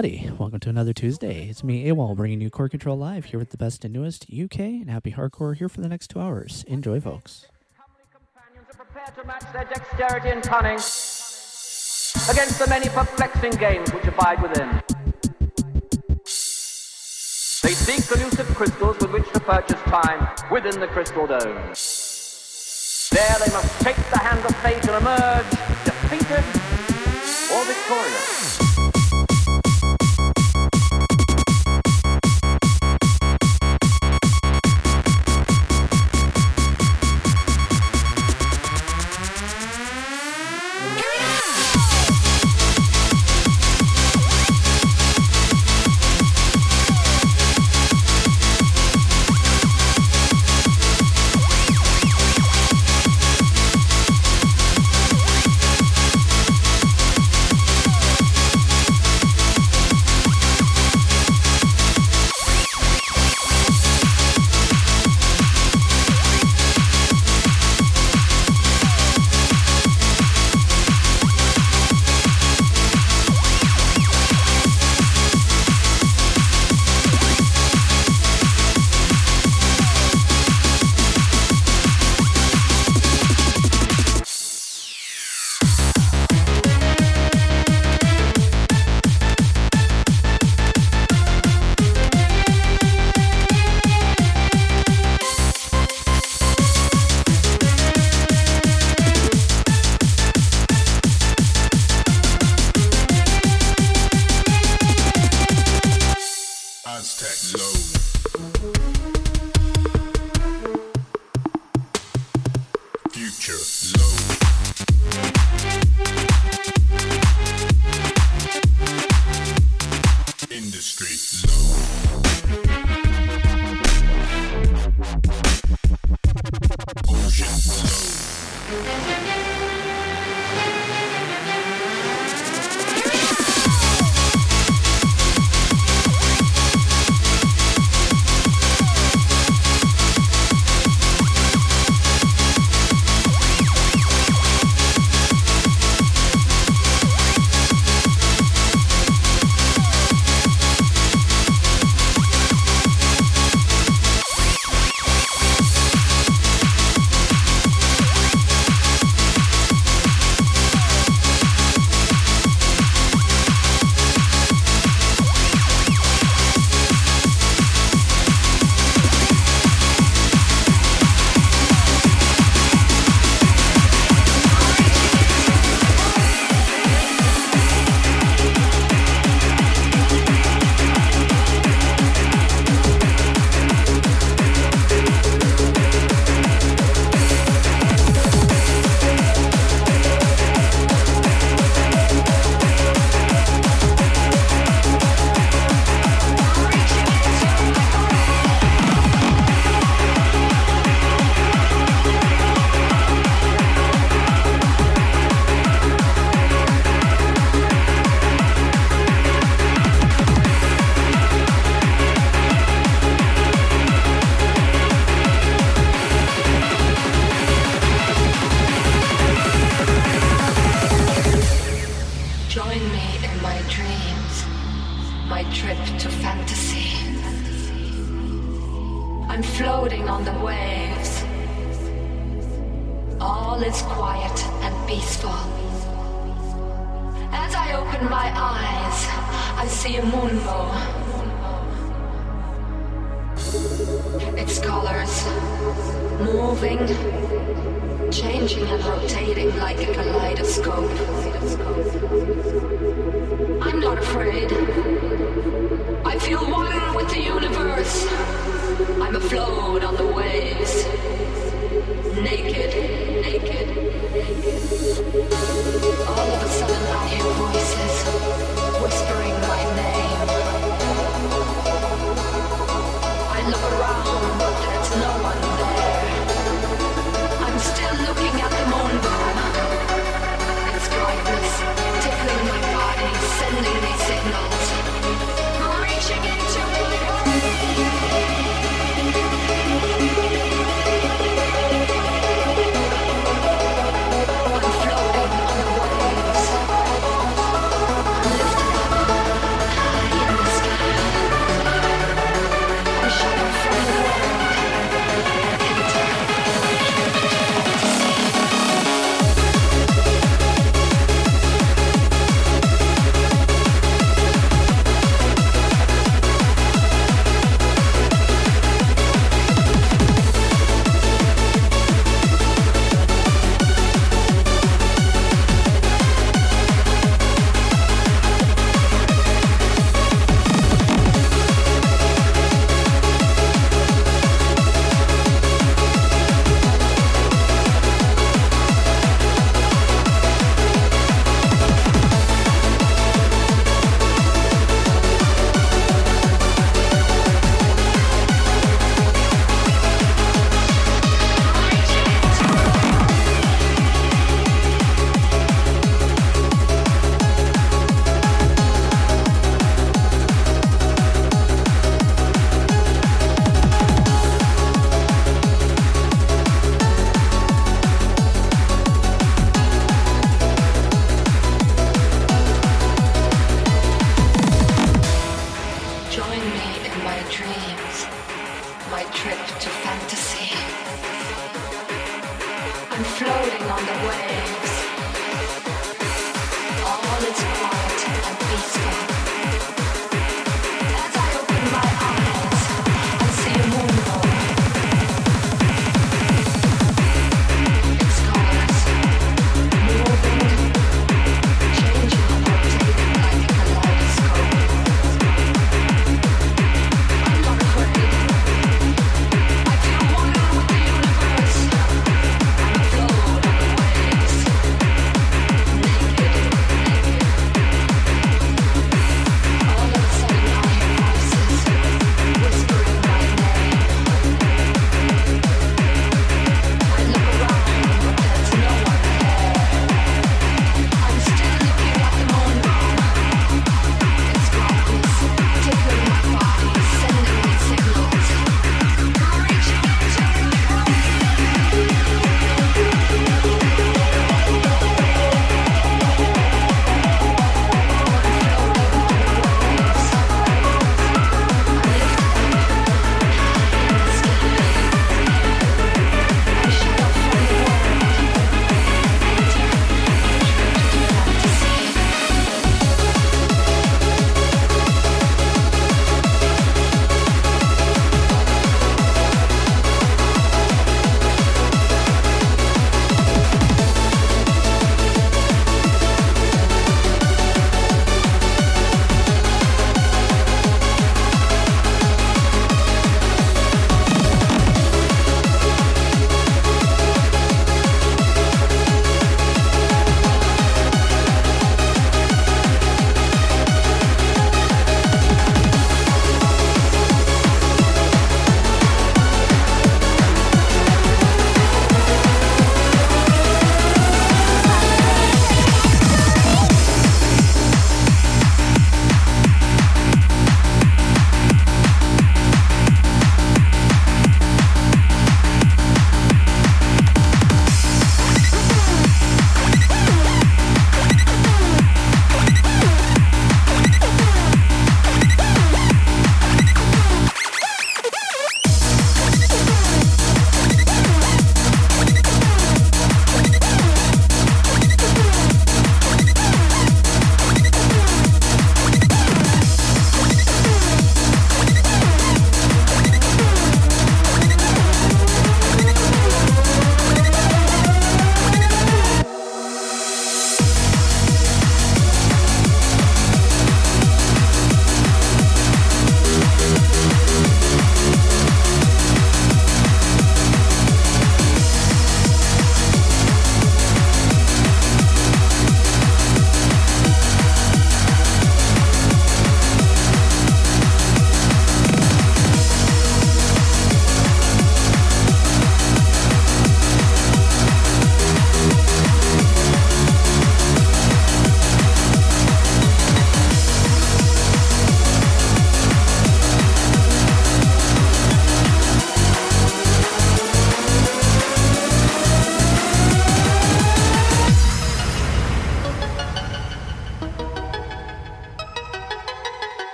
Howdy. Welcome to another Tuesday. It's me, AWal, bringing you Core Control Live here with the best and newest UK and happy hardcore here for the next two hours. Enjoy, folks. Companions are prepared to match their dexterity and cunning against the many perplexing games which abide within. They seek elusive crystals with which to purchase time within the crystal dome. There they must take the hand of fate and emerge defeated or victorious.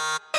Uh-uh.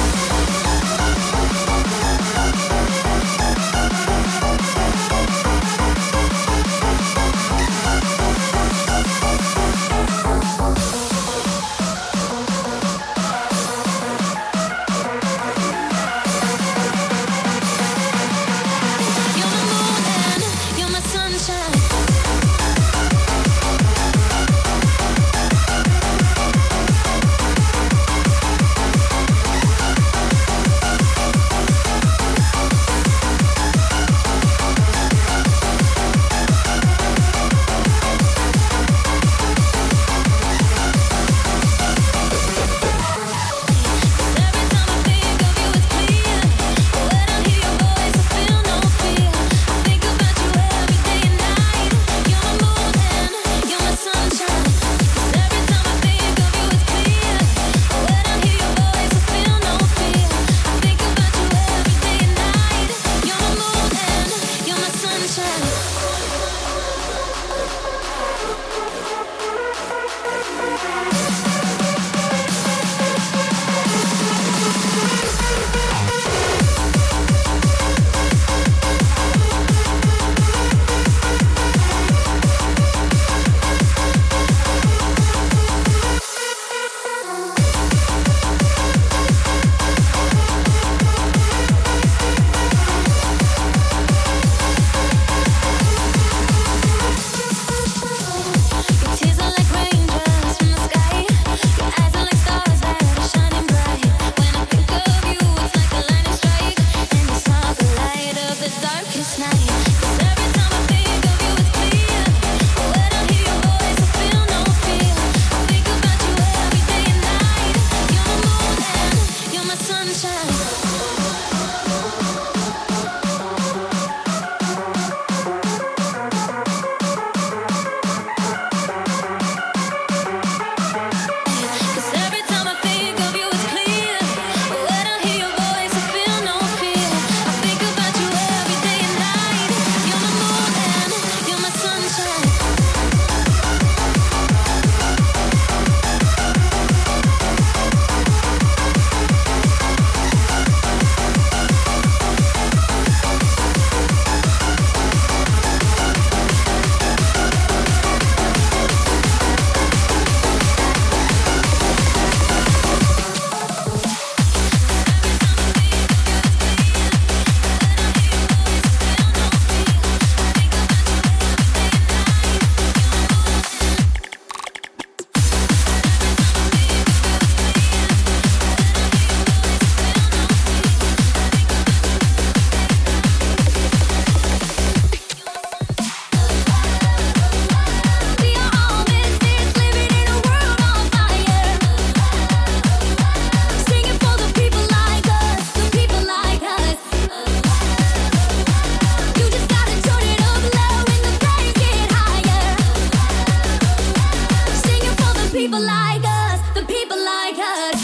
people like us, the people like us.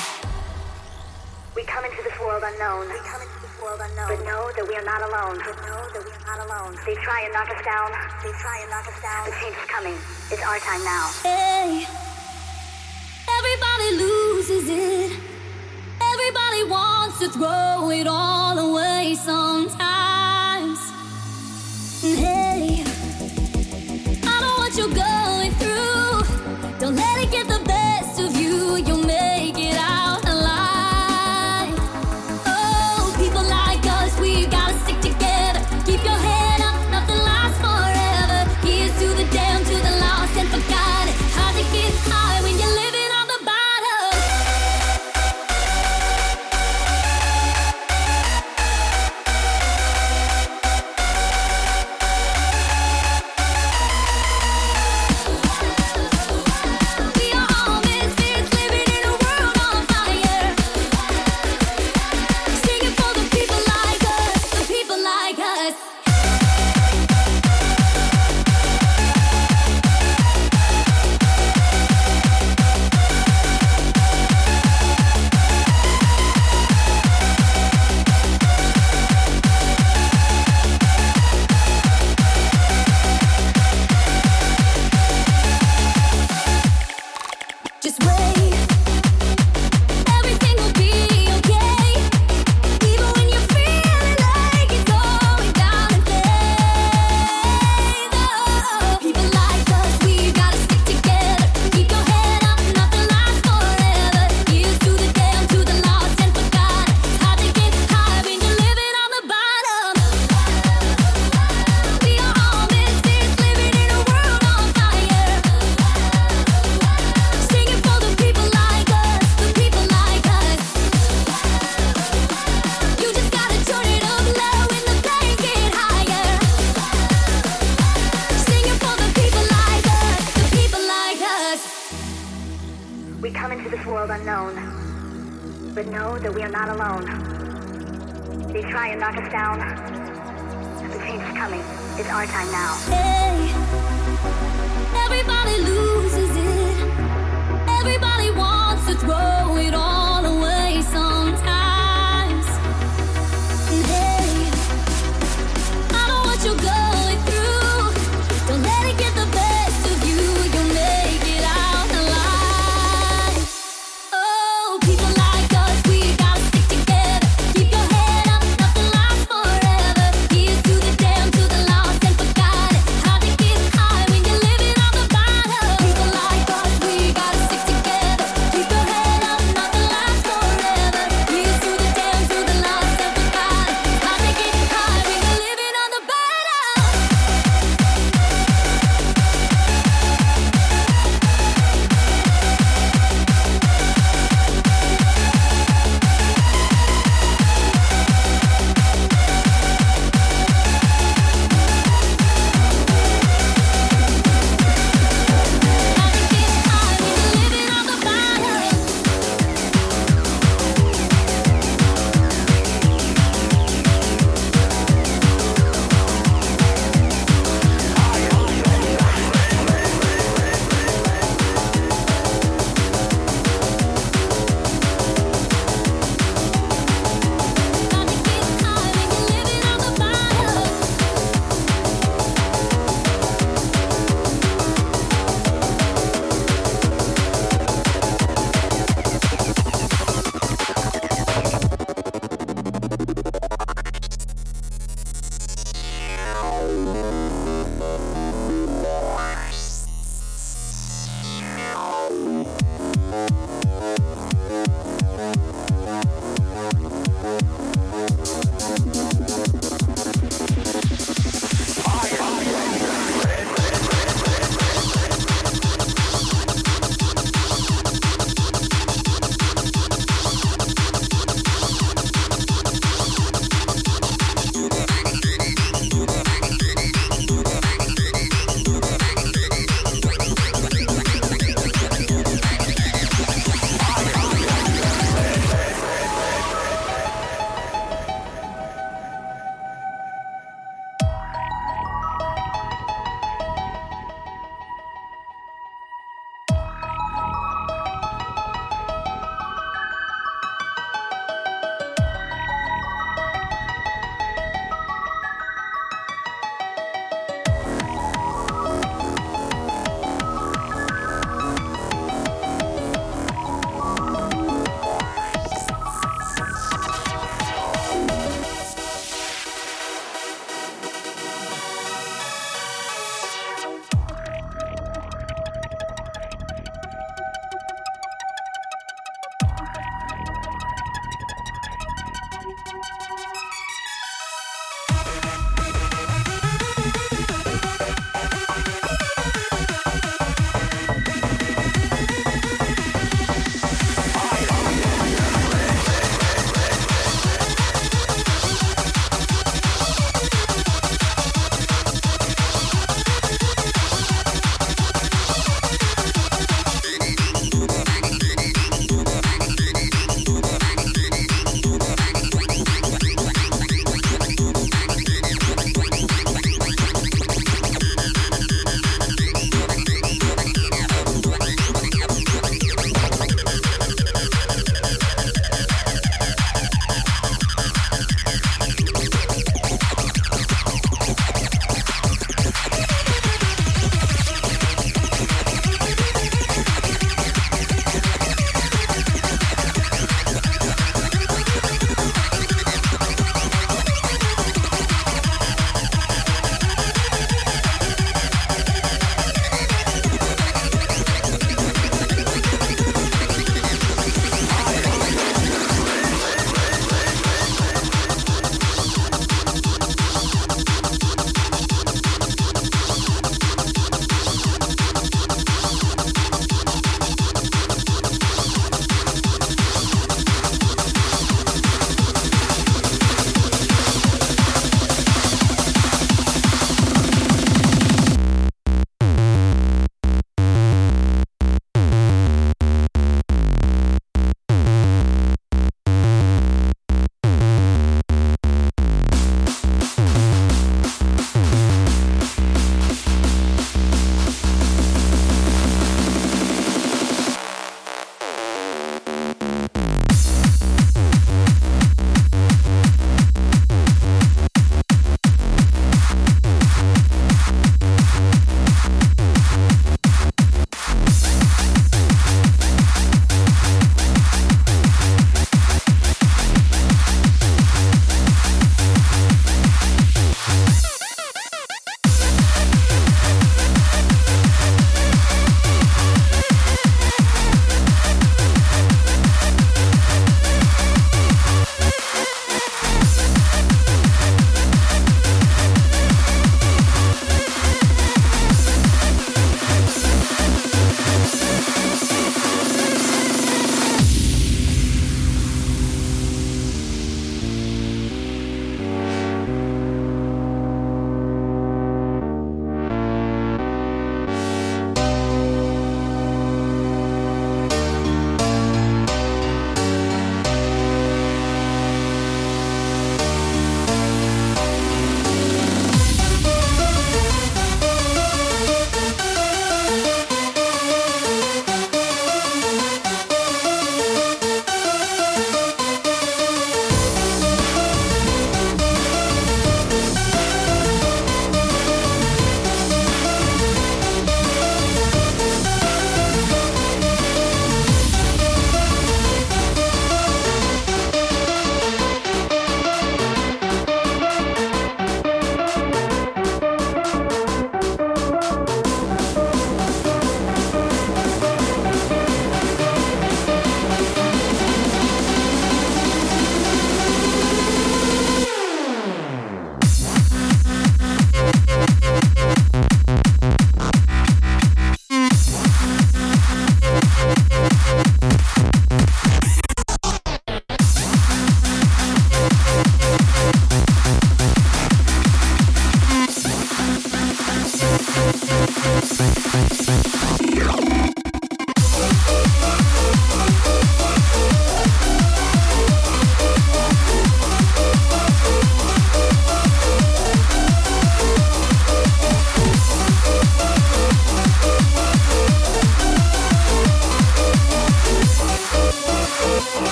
We come into this world unknown. We come into this world unknown. But know that we are not alone. But know that we are not alone. They try and knock us down. They try and knock us down. The change is coming. It's our time now. Hey, everybody loses it. Everybody wants to throw it all away sometimes.